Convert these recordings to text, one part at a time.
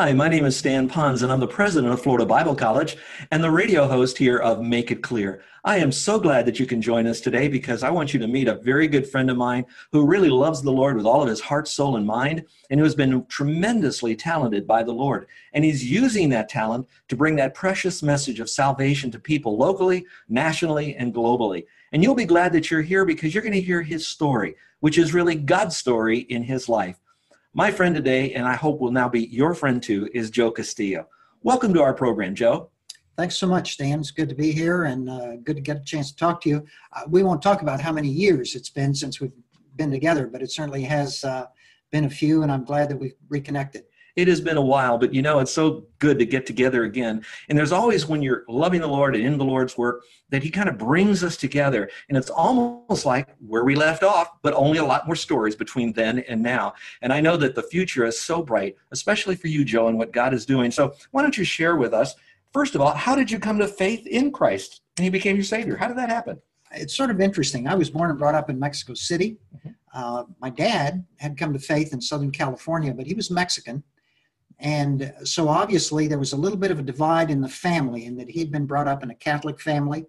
Hi, my name is Stan Ponz, and I'm the president of Florida Bible College and the radio host here of Make It Clear. I am so glad that you can join us today because I want you to meet a very good friend of mine who really loves the Lord with all of his heart, soul, and mind, and who has been tremendously talented by the Lord. And he's using that talent to bring that precious message of salvation to people locally, nationally, and globally. And you'll be glad that you're here because you're going to hear his story, which is really God's story in his life. My friend today, and I hope will now be your friend too, is Joe Castillo. Welcome to our program, Joe. Thanks so much, Stan. It's good to be here and uh, good to get a chance to talk to you. Uh, we won't talk about how many years it's been since we've been together, but it certainly has uh, been a few, and I'm glad that we've reconnected. It has been a while, but you know, it's so good to get together again. And there's always when you're loving the Lord and in the Lord's work that He kind of brings us together. And it's almost like where we left off, but only a lot more stories between then and now. And I know that the future is so bright, especially for you, Joe, and what God is doing. So why don't you share with us, first of all, how did you come to faith in Christ and He became your Savior? How did that happen? It's sort of interesting. I was born and brought up in Mexico City. Mm-hmm. Uh, my dad had come to faith in Southern California, but he was Mexican and so obviously there was a little bit of a divide in the family in that he'd been brought up in a Catholic family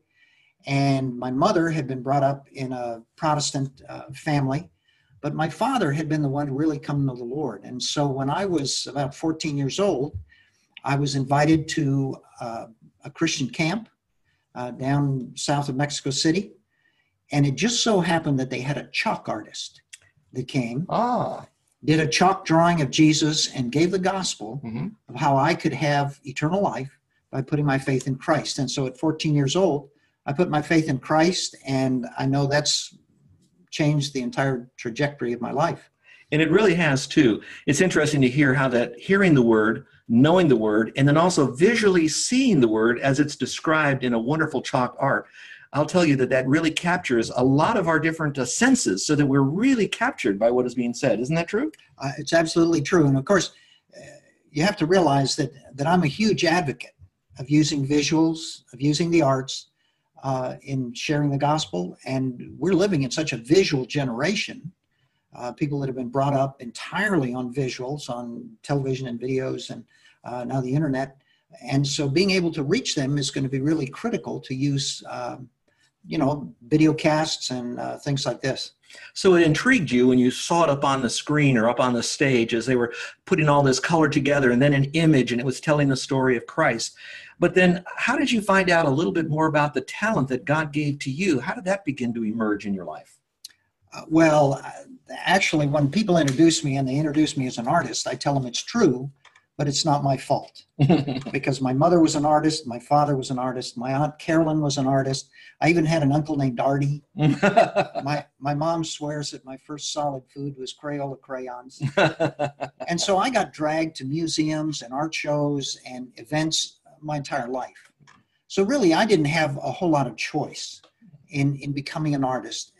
and my mother had been brought up in a Protestant uh, family. But my father had been the one really come to the Lord. And so when I was about 14 years old, I was invited to uh, a Christian camp uh, down south of Mexico City. And it just so happened that they had a chalk artist that came. Ah did a chalk drawing of Jesus and gave the gospel mm-hmm. of how I could have eternal life by putting my faith in Christ. And so at 14 years old, I put my faith in Christ, and I know that's changed the entire trajectory of my life. And it really has too. It's interesting to hear how that hearing the word, knowing the word, and then also visually seeing the word as it's described in a wonderful chalk art I'll tell you that that really captures a lot of our different uh, senses so that we're really captured by what is being said. Isn't that true? Uh, it's absolutely true. And of course, uh, you have to realize that, that I'm a huge advocate of using visuals, of using the arts uh, in sharing the gospel. And we're living in such a visual generation. Uh, people that have been brought up entirely on visuals, on television and videos, and uh, now the internet. And so being able to reach them is going to be really critical to use um, you know, video casts and uh, things like this. So it intrigued you when you saw it up on the screen or up on the stage as they were putting all this color together and then an image and it was telling the story of Christ. But then how did you find out a little bit more about the talent that God gave to you? How did that begin to emerge in your life? Uh, well, actually, when people introduce me and they introduce me as an artist, I tell them it's true but it's not my fault because my mother was an artist, my father was an artist, my aunt Carolyn was an artist. I even had an uncle named Artie. my my mom swears that my first solid food was Crayola crayons, and so I got dragged to museums and art shows and events my entire life. So really, I didn't have a whole lot of choice in in becoming an artist.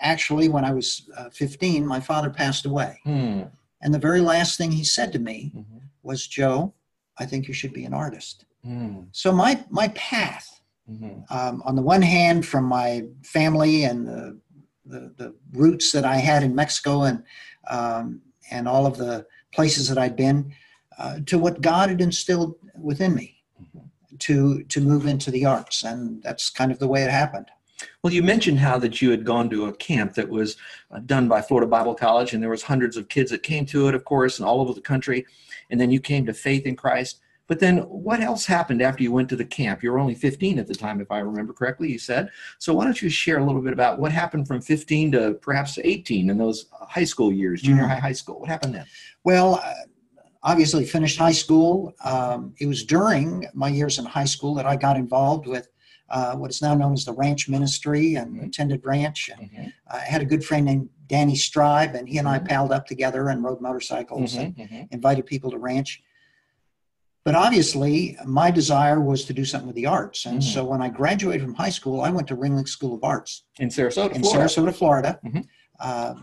Actually, when I was uh, 15, my father passed away. Hmm. And the very last thing he said to me mm-hmm was Joe, I think you should be an artist. Mm. So my my path, mm-hmm. um, on the one hand, from my family and the, the, the roots that I had in Mexico and um, and all of the places that I'd been, uh, to what God had instilled within me, mm-hmm. to to move into the arts, and that's kind of the way it happened. Well, you mentioned how that you had gone to a camp that was uh, done by Florida Bible College, and there was hundreds of kids that came to it, of course, and all over the country and then you came to faith in Christ. But then what else happened after you went to the camp? You were only 15 at the time, if I remember correctly, you said. So why don't you share a little bit about what happened from 15 to perhaps 18 in those high school years, junior mm-hmm. high, high school? What happened then? Well, uh, obviously finished high school. Um, it was during my years in high school that I got involved with uh, what is now known as the ranch ministry and mm-hmm. attended ranch. And mm-hmm. I had a good friend named Danny Stribe, and he and I mm-hmm. palled up together and rode motorcycles mm-hmm, and mm-hmm. invited people to ranch. but obviously, my desire was to do something with the arts. And Mhm. so when I graduated from high school, I went to Ringling School of Arts In Sarasota, in Florida. Sarasota, Florida. Mhm. Uh,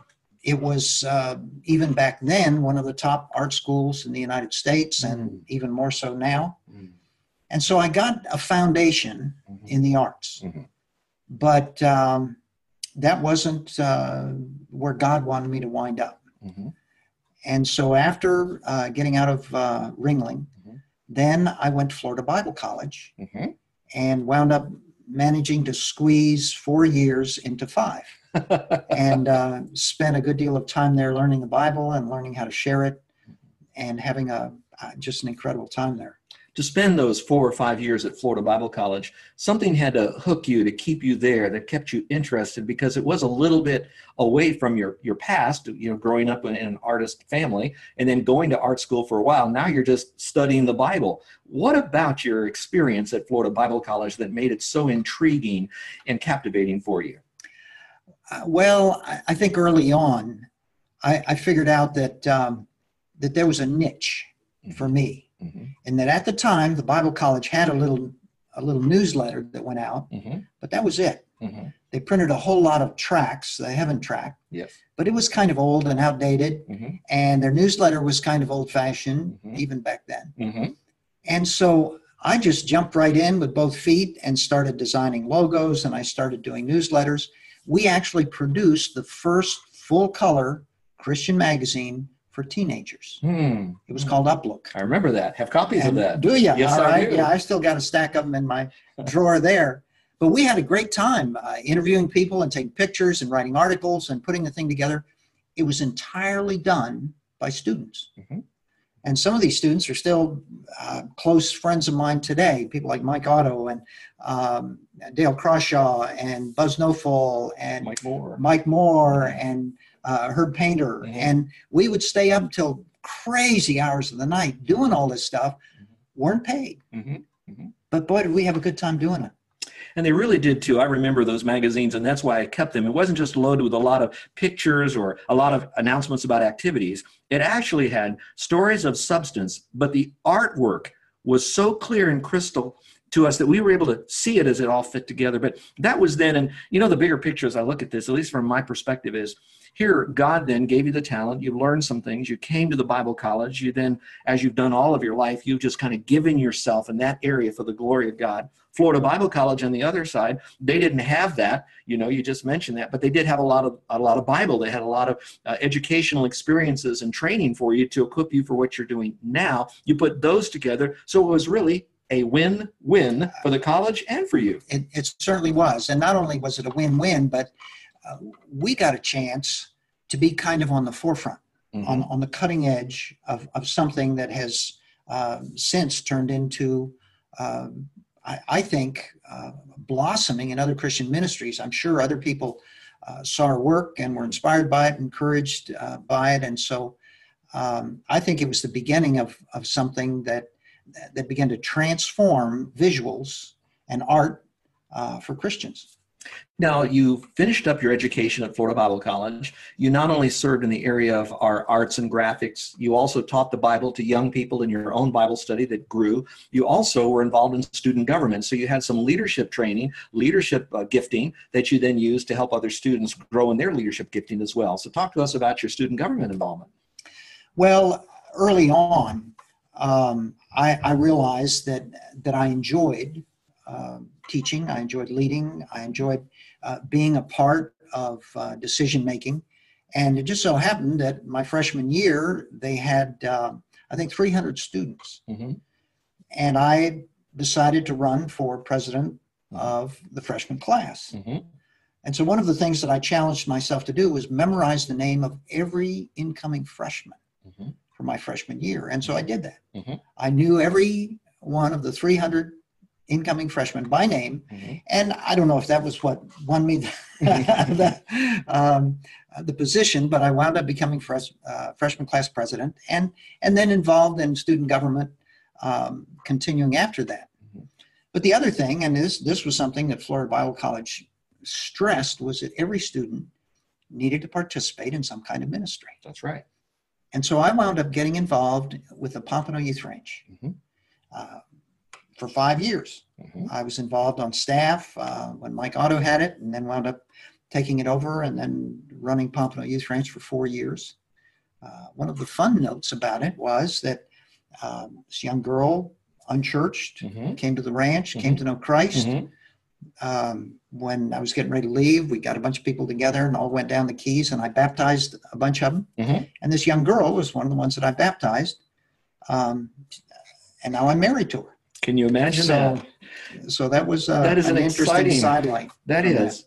it was uh, even back then one of the top art schools in the United States, and Mm. even more so now. Mm. And so I got a foundation Mhm. in the arts, but um, that wasn't uh, where God wanted me to wind up. Mhm. And so after uh, getting out of uh, Ringling, Mhm. then I went to Florida Bible College Mhm. and wound up managing to squeeze four years into five and uh, spent a good deal of time there learning the Bible and learning how to share it and having a uh, just an incredible time there. To spend those four or five years at Florida Bible College, something had to hook you to keep you there that kept you interested because it was a little bit away from your your past, you know, growing up in an artist family and then going to art school for a while. Now you're just studying the Bible. What about your experience at Florida Bible College that made it so intriguing and captivating for you? Uh, well, I, I think early on, I, I figured out that um, that there was a niche for me, Mhm, and that at the time the Bible College had a little a little newsletter that went out, mhm, but that was it. mhm. They printed a whole lot of tracts, the Heaven tract, Yes. but it was kind of old and outdated, Mhm, and their newsletter was kind of old fashioned Mhm. even back then. mhm, And so I just jumped right in with both feet and started designing logos and I started doing newsletters. We actually produced the first full color Christian magazine for teenagers. hmm. It was called Uplook. I remember that. Have copies of that. Do you? Yes, All I do. Yeah, I still got a stack of them in my drawer there. But we had a great time uh, interviewing people and taking pictures and writing articles and putting the thing together. It was entirely done by students. Mhm. And some of these students are still uh, close friends of mine today, people like Mike Otto and um, Dale Crawshaw and Buzz Nofall and Mike Moore. Mike Moore and uh, Herb Painter. Mhm. And we would stay up until crazy hours of the night doing all this stuff, weren't paid. Mhm. But boy, did we have a good time doing it. And they really did too. I remember those magazines, and that's why I kept them. It wasn't just loaded with a lot of pictures or a lot of announcements about activities. It actually had stories of substance, but the artwork was so clear and crystal to us that we were able to see it as it all fit together. But that was then, and you know, the bigger picture as I look at this, at least from my perspective, is here God then gave you the talent. You learned some things. You came to the Bible college. You then, as you've done all of your life, you've just kind of given yourself in that area for the glory of God. Florida Bible College on the other side, they didn't have that. You know, you just mentioned that, but they did have a lot of a lot of Bible. They had a lot of uh, educational experiences and training for you to equip you for what you're doing now. You put those together, so it was really a win-win for the college and for you. It, it certainly was. And not only was it a win win, but uh, we got a chance to be kind of on the forefront, on, on the cutting edge of, of something that has uh, since turned into, um, I, I think, uh, blossoming in other Christian ministries. I'm sure other people uh, saw our work and were inspired by it, encouraged uh, by it. And so um, I think it was the beginning of, of something that, that began to transform visuals and art uh, for Christians. Now, you finished up your education at Florida Bible College. You not only served in the area of our arts and graphics, you also taught the Bible to young people in your own Bible study that grew. You also were involved in student government. So you had some leadership training, leadership uh, gifting that you then used to help other students grow in their leadership gifting as well. So, talk to us about your student government involvement. Well, early on, um, I, I, realized that that I enjoyed uh, teaching. I enjoyed leading. I enjoyed uh, being a part of uh, decision making. And it just so happened that my freshman year, they had, I think, 300 students. Mm-hmm. And I decided to run for president of the freshman class. Mm-hmm. And so, one of the things that I challenged myself to do was memorize the name of every incoming freshman mm-hmm. For my freshman year. And so I did that. Mm-hmm. I knew every one of the 300 incoming freshmen by name. Mm-hmm. And I don't know if that was what won me the, the, um, the, position, but I wound up becoming fresh, uh, freshman class president and, and then involved in student government um, continuing after that. Mm-hmm. But the other thing, and this, this was something that Florida Bible College stressed, was that every student needed to participate in some kind of ministry. That's right. And so I wound up getting involved with the Pompano Youth Ranch. Mm-hmm. uh, for five years. Mhm. I was involved on staff uh, when Mike Otto had it, and then wound up taking it over and then running Pompano Youth Ranch for four years. Uh, one of the fun notes about it was that um, this young girl, unchurched, Mhm. came to the ranch, came to know Christ. Um, when I was getting ready to leave, we got a bunch of people together and all went down the keys, and I baptized a bunch of them. Mhm. And this young girl was one of the ones that I baptized. Um, and now I'm married to her. Can you imagine So, that? so that was uh, That is an interesting exciting- sidelight. That.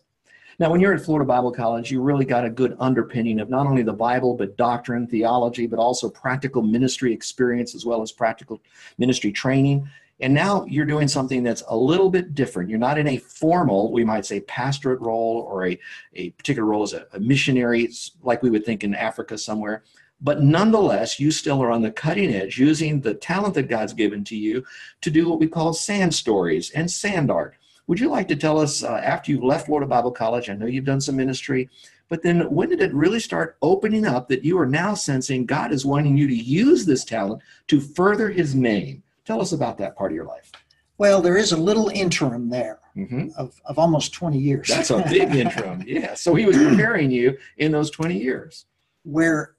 Now, when you're at Florida Bible College, you really got a good underpinning of not only the Bible, but doctrine, theology, but also practical ministry experience as well as practical ministry training. And now you're doing something that's a little bit different. You're not in a formal, we might say, pastorate role or a, a particular role as a, a missionary, like we would think in Africa somewhere. But nonetheless, you still are on the cutting edge using the talent that God's given to you to do what we call sand stories and sand art. Would you like to tell us uh, after you've left Florida Bible College? I know you've done some ministry, but then when did it really start opening up that you are now sensing God is wanting you to use this talent to further His name? Tell us about that part of your life. Well, there is a little interim there hmm of, of almost 20 years. That's a big interim. Yeah. So He was preparing you in those 20 years. where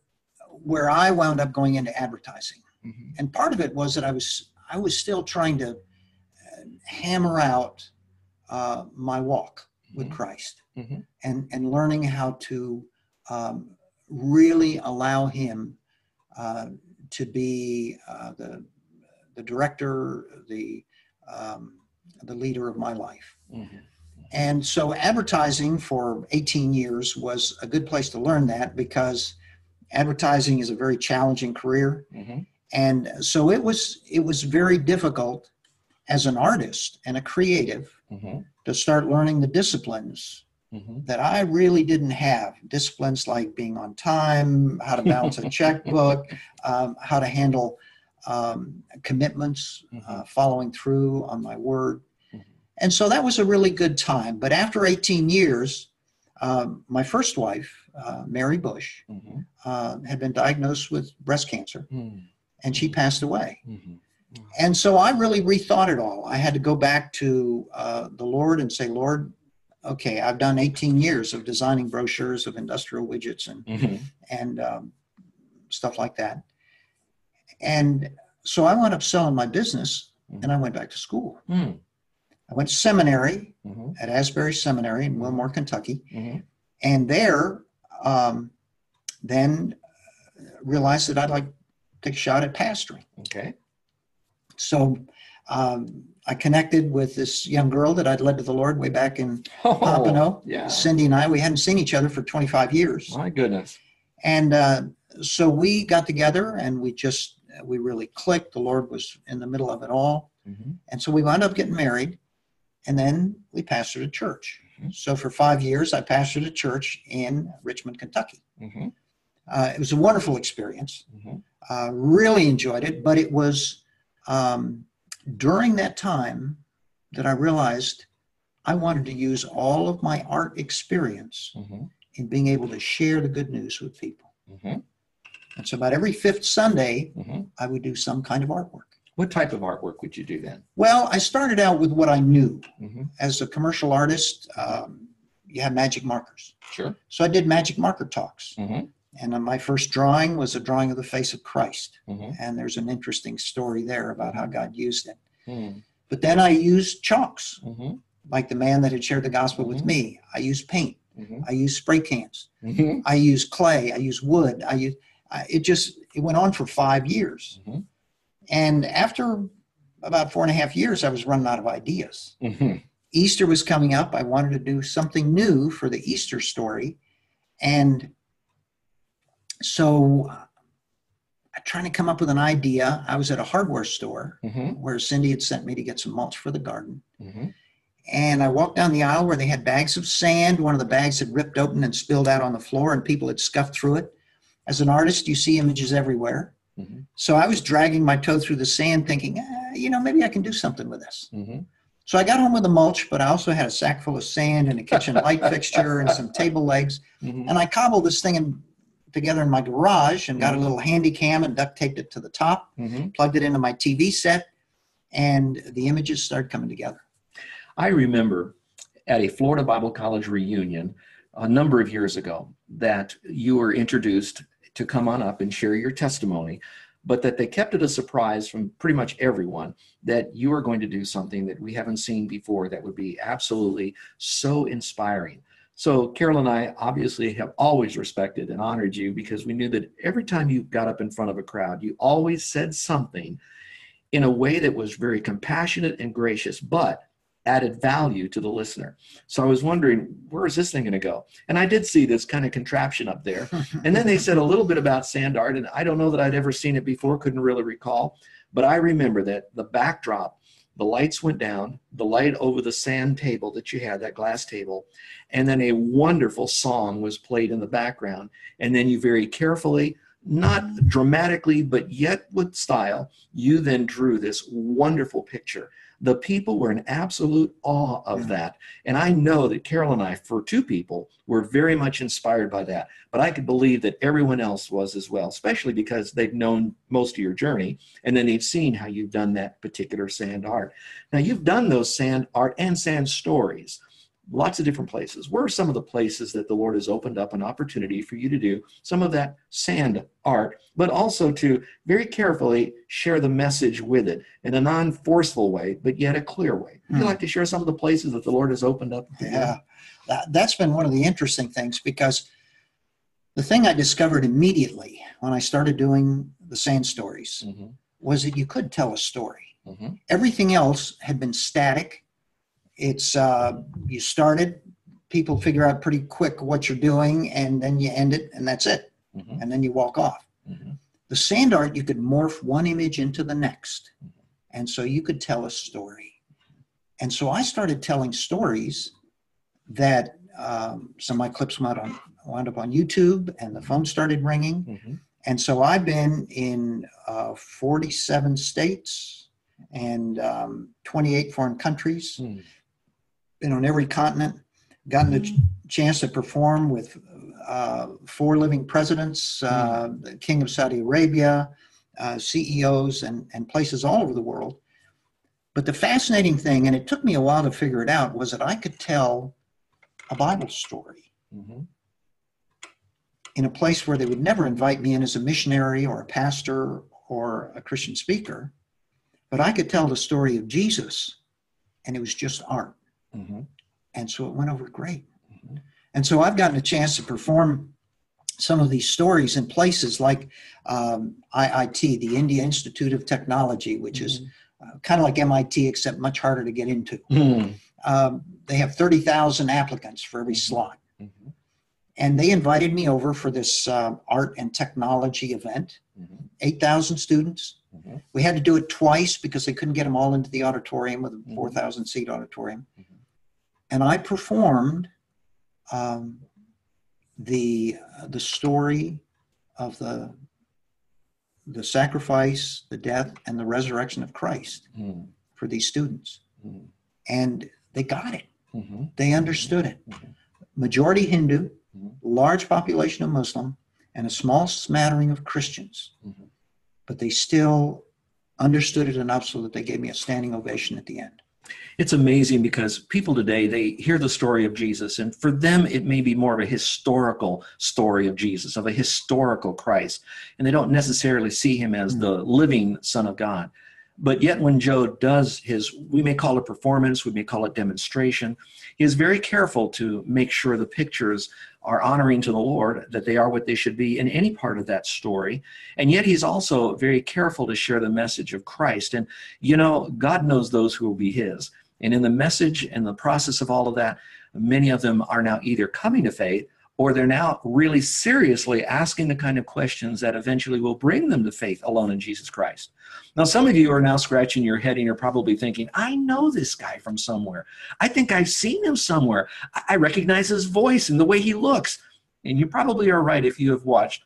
where I wound up going into advertising. Mhm. And part of it was that I was I was still trying to uh, hammer out uh, my walk with Mhm. Christ Mhm. and and learning how to um, really allow Him uh, to be uh, the the director, the um, the leader of my life. Mhm. And so advertising for 18 years was a good place to learn that because advertising is a very challenging career. Mhm. And so it was it was very difficult as an artist and a creative Mhm. to start learning the disciplines Mhm. that I really didn't have. Disciplines like being on time, how to balance a checkbook, um, how to handle um, commitments, uh, following through on my word. Mhm. And so that was a really good time. But after 18 years, um, my first wife, uh, Mary Bush, Mhm. uh, had been diagnosed with breast cancer Mhm. and she passed away. Mhm. And so I really rethought it all. I had to go back to uh, the Lord and say, Lord, okay, I've done 18 years of designing brochures of industrial widgets and Mhm. and um, stuff like that. And so I wound up selling my business and I went back to school. Mhm. I went to seminary Mhm. at Asbury Seminary in Wilmore, Kentucky. Mhm. And there, um, then realized that I'd like to take a shot at pastoring. Okay. So um, I connected with this young girl that I'd led to the Lord way back in Oh, Pompano. yeah. Cindy and I, we hadn't seen each other for 25 years. My goodness. And uh, so we got together and we just, we really clicked. The Lord was in the middle of it all. Mhm. And so we wound up getting married and then we pastored a church. Mhm. So for five years, I pastored a church in Richmond, Kentucky. Mhm. Uh, it was a wonderful experience. Mhm. Uh, really enjoyed it, but it was um, during that time that I realized I wanted to use all of my art experience Mhm. in being able to share the good news with people. And so about every fifth Sunday, Mhm. I would do some kind of artwork. What type of artwork would you do then? Well, I started out with what I knew. Mhm. As a commercial artist, um, you have magic markers. Sure. So I did magic marker talks. Mhm. And my first drawing was a drawing of the face of Christ. Mhm. And there's an interesting story there about how God used it. Mhm. But then I used chalks, Mhm. like the man that had shared the gospel with Mhm. me. I used paint. I used spray cans. I used clay. I used wood. I used, I, it just, it went on for five years. Mhm. And after about four and a half years, I was running out of ideas. Mhm. Easter was coming up. I wanted to do something new for the Easter story. And so uh, I'm trying to come up with an idea. I was at a hardware store Mhm. where Cindy had sent me to get some mulch for the garden. Mhm. And I walked down the aisle where they had bags of sand. One of the bags had ripped open and spilled out on the floor, and people had scuffed through it. As an artist, you see images everywhere. Mhm. So I was dragging my toe through the sand, thinking, eh, you know, maybe I can do something with this. Mhm. So I got home with the mulch, but I also had a sack full of sand and a kitchen light fixture and some table legs. Mhm. And I cobbled this thing in, together in my garage and got a little handy cam and duct taped it to the top, Mhm. plugged it into my TV set. and the images started coming together. I remember at a Florida Bible College reunion a number of years ago that you were introduced to come on up and share your testimony, but that they kept it a surprise from pretty much everyone that you are going to do something that we haven't seen before that would be absolutely so inspiring. So, Carol and I obviously have always respected and honored you because we knew that every time you got up in front of a crowd, you always said something in a way that was very compassionate and gracious, but added value to the listener. So I was wondering, where is this thing going to go? And I did see this kind of contraption up there. and then they said a little bit about sand art, and I don't know that I'd ever seen it before, couldn't really recall. But I remember that the backdrop, the lights went down, the light over the sand table that you had, that glass table, and then a wonderful song was played in the background. And then you very carefully, not dramatically, but yet with style, you then drew this wonderful picture the people were in absolute awe of that. And I know that Carol and I, for two people, were very much inspired by that. But I could believe that everyone else was as well, especially because they've known most of your journey and then they've seen how you've done that particular sand art. Now, you've done those sand art and sand stories lots of different places. Where are some of the places that the Lord has opened up an opportunity for you to do some of that sand art, but also to very carefully share the message with it in a non forceful way, but yet a clear way? Would you hmm. like to share some of the places that the Lord has opened up? Yeah, that's been one of the interesting things because the thing I discovered immediately when I started doing the sand stories mm-hmm. was that you could tell a story. Mm-hmm. Everything else had been static it's uh, you started, people figure out pretty quick what you're doing, and then you end it, and that's it, mm-hmm. and then you walk off. Mm-hmm. The sand art, you could morph one image into the next, mm-hmm. and so you could tell a story. And so I started telling stories that um, some of my clips wound, on, wound up on YouTube, and the phone started ringing. Mm-hmm. And so I've been in uh, 47 states and um, 28 foreign countries. Mm been on every continent, gotten a ch- chance to perform with uh, four living presidents, uh, the King of Saudi Arabia, uh, CEOs, and, and places all over the world. But the fascinating thing, and it took me a while to figure it out, was that I could tell a Bible story mm-hmm. in a place where they would never invite me in as a missionary or a pastor or a Christian speaker. But I could tell the story of Jesus, and it was just art. Mm-hmm. And so it went over great. Mm-hmm. And so I've gotten a chance to perform some of these stories in places like um, IIT, the India Institute of Technology, which mm-hmm. is uh, kind of like MIT, except much harder to get into. Mm-hmm. Um, they have 30,000 applicants for every mm-hmm. slot. Mm-hmm. And they invited me over for this uh, art and technology event, 8,000 students. We had to do it twice because they couldn't get them all into the auditorium with a 4,000 seat auditorium and I performed um, the the story of the the sacrifice, the death, and the resurrection of Christ mm. for these students, mm. and they got it. Mm-hmm. They understood it. Mm-hmm. Majority Hindu, mm-hmm. large population of Muslim, and a small smattering of Christians, mm-hmm. but they still understood it enough so that they gave me a standing ovation at the end it's amazing because people today they hear the story of jesus and for them it may be more of a historical story of jesus of a historical christ and they don't necessarily see him as the mm-hmm. living son of god. But yet when joe does his we may call it performance we may call it demonstration he is very careful to make sure the pictures are honoring to the Lord, that they are what they should be in any part of that story. And yet he's also very careful to share the message of Christ. And, you know, God knows those who will be his. And in the message and the process of all of that, many of them are now either coming to faith or they're now really seriously asking the kind of questions that eventually will bring them to faith alone in Jesus Christ. Now, some of you are now scratching your head and you're probably thinking, I know this guy from somewhere. I think I've seen him somewhere. I recognize his voice and the way he looks. And you probably are right if you have watched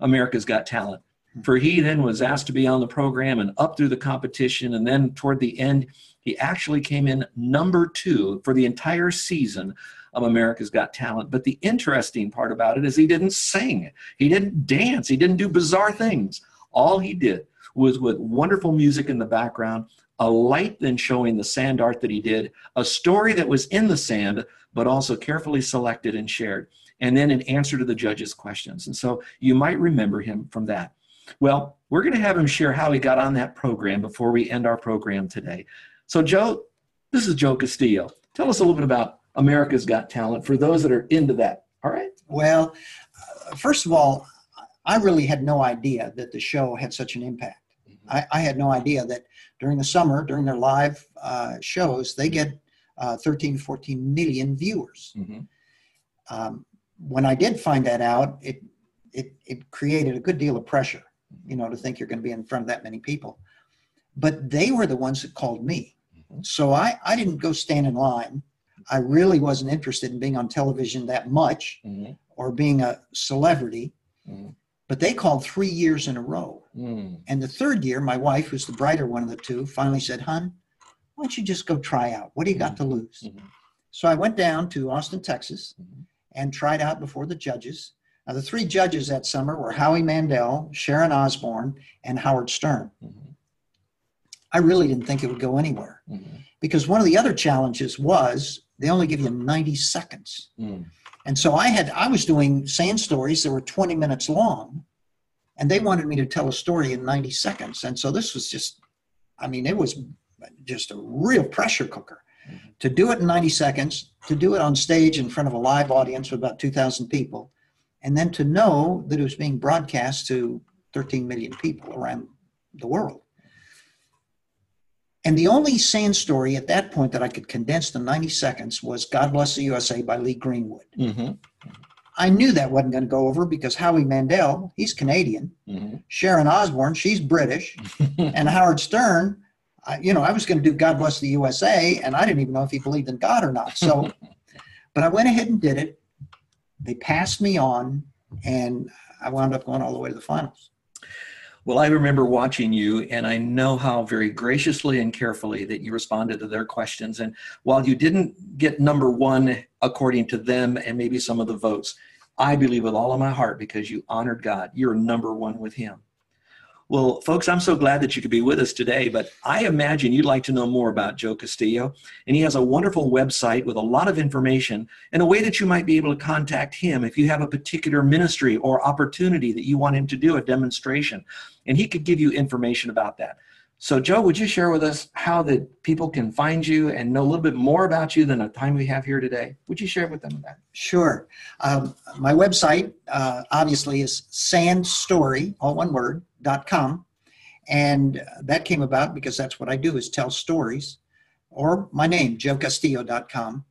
America's Got Talent. For he then was asked to be on the program and up through the competition. And then toward the end, he actually came in number two for the entire season of America's Got Talent. But the interesting part about it is he didn't sing, he didn't dance, he didn't do bizarre things. All he did was with wonderful music in the background, a light then showing the sand art that he did, a story that was in the sand, but also carefully selected and shared, and then an answer to the judge's questions. And so you might remember him from that. Well, we're going to have him share how he got on that program before we end our program today. So, Joe, this is Joe Castillo. Tell us a little bit about America's Got Talent for those that are into that. All right. Well, uh, first of all, I really had no idea that the show had such an impact. Mm-hmm. I, I, had no idea that during the summer, during their live uh, shows, they get uh, 13 14 million viewers. Mm-hmm. Um, when I did find that out, it, it, it created a good deal of pressure, you know, to think you're going to be in front of that many people. But they were the ones that called me. Mm-hmm. So I, I didn't go stand in line. I really wasn't interested in being on television that much mm-hmm. or being a celebrity. Mm-hmm. But they called three years in a row. Mm. And the third year, my wife, who's the brighter one of the two, finally said, Hun, why don't you just go try out? What do you got to lose? Mm-hmm. So I went down to Austin, Texas, mm-hmm. and tried out before the judges. Now, the three judges that summer were Howie Mandel, Sharon Osbourne, and Howard Stern. Mm-hmm. I really didn't think it would go anywhere mm-hmm. because one of the other challenges was they only give you 90 seconds. Mm. And so I had I was doing sand stories that were 20 minutes long, and they wanted me to tell a story in 90 seconds. And so this was just, I mean, it was just a real pressure cooker. Mm-hmm. To do it in 90 seconds, to do it on stage in front of a live audience of about 2,000 people, and then to know that it was being broadcast to 13 million people around the world. And the only sand story at that point that I could condense to 90 seconds was God Bless the USA by Lee Greenwood. Mm-hmm. I knew that wasn't going to go over because Howie Mandel, he's Canadian. Mm-hmm. Sharon Osbourne, she's British. and Howard Stern, I, you know, I was going to do God Bless the USA, and I didn't even know if he believed in God or not. So, but I went ahead and did it. They passed me on, and I wound up going all the way to the finals. Well, I remember watching you, and I know how very graciously and carefully that you responded to their questions. And while you didn't get number one according to them and maybe some of the votes, I believe with all of my heart because you honored God, you're number one with Him. Well, folks, I'm so glad that you could be with us today, but I imagine you'd like to know more about Joe Castillo. And he has a wonderful website with a lot of information and a way that you might be able to contact him if you have a particular ministry or opportunity that you want him to do a demonstration. And he could give you information about that. So, Joe, would you share with us how that people can find you and know a little bit more about you than the time we have here today? Would you share with them that? Sure. Um, my website, uh, obviously, is sandstory, all one word, com, and that came about because that's what I do is tell stories, or my name, joecastillo.com.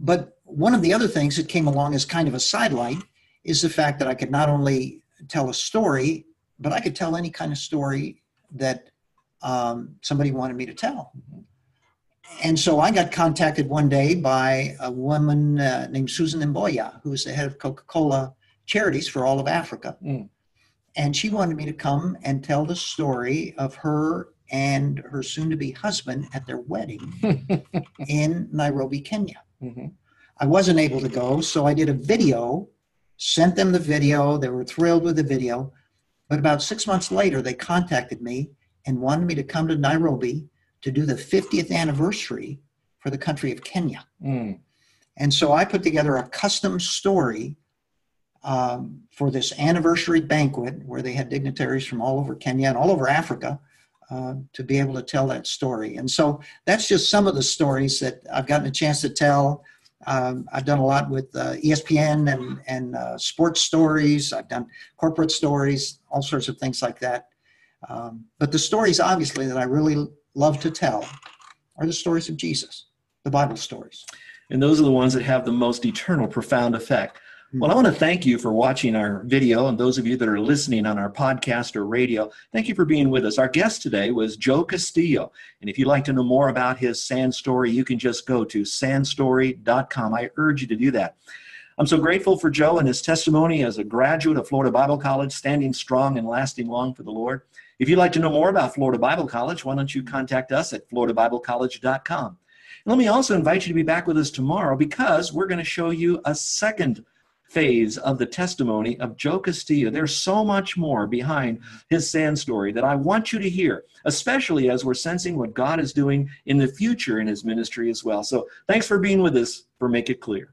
But one of the other things that came along as kind of a sidelight is the fact that I could not only tell a story, but I could tell any kind of story that um, somebody wanted me to tell. And so I got contacted one day by a woman uh, named Susan Mboya, who is the head of Coca Cola Charities for all of Africa. Mm and she wanted me to come and tell the story of her and her soon to be husband at their wedding in Nairobi, Kenya. Mm-hmm. I wasn't able to go, so I did a video, sent them the video. They were thrilled with the video. But about six months later, they contacted me and wanted me to come to Nairobi to do the 50th anniversary for the country of Kenya. Mm. And so I put together a custom story um, for this anniversary banquet where they had dignitaries from all over Kenya and all over Africa uh, to be able to tell that story. And so that's just some of the stories that I've gotten a chance to tell. Um, I've done a lot with uh, ESPN and, and uh, sports stories. I've done corporate stories, all sorts of things like that. Um, but the stories, obviously, that I really love to tell are the stories of Jesus, the Bible stories. And those are the ones that have the most eternal, profound effect. Well, I want to thank you for watching our video, and those of you that are listening on our podcast or radio, thank you for being with us. Our guest today was Joe Castillo, and if you'd like to know more about his sand story, you can just go to sandstory.com. I urge you to do that. I'm so grateful for Joe and his testimony as a graduate of Florida Bible College, standing strong and lasting long for the Lord. If you'd like to know more about Florida Bible College, why don't you contact us at floridabiblecollege.com. And let me also invite you to be back with us tomorrow because we're going to show you a second phase of the testimony of Joe Castillo. There's so much more behind his sand story that I want you to hear, especially as we're sensing what God is doing in the future in his ministry as well. So thanks for being with us for Make It Clear.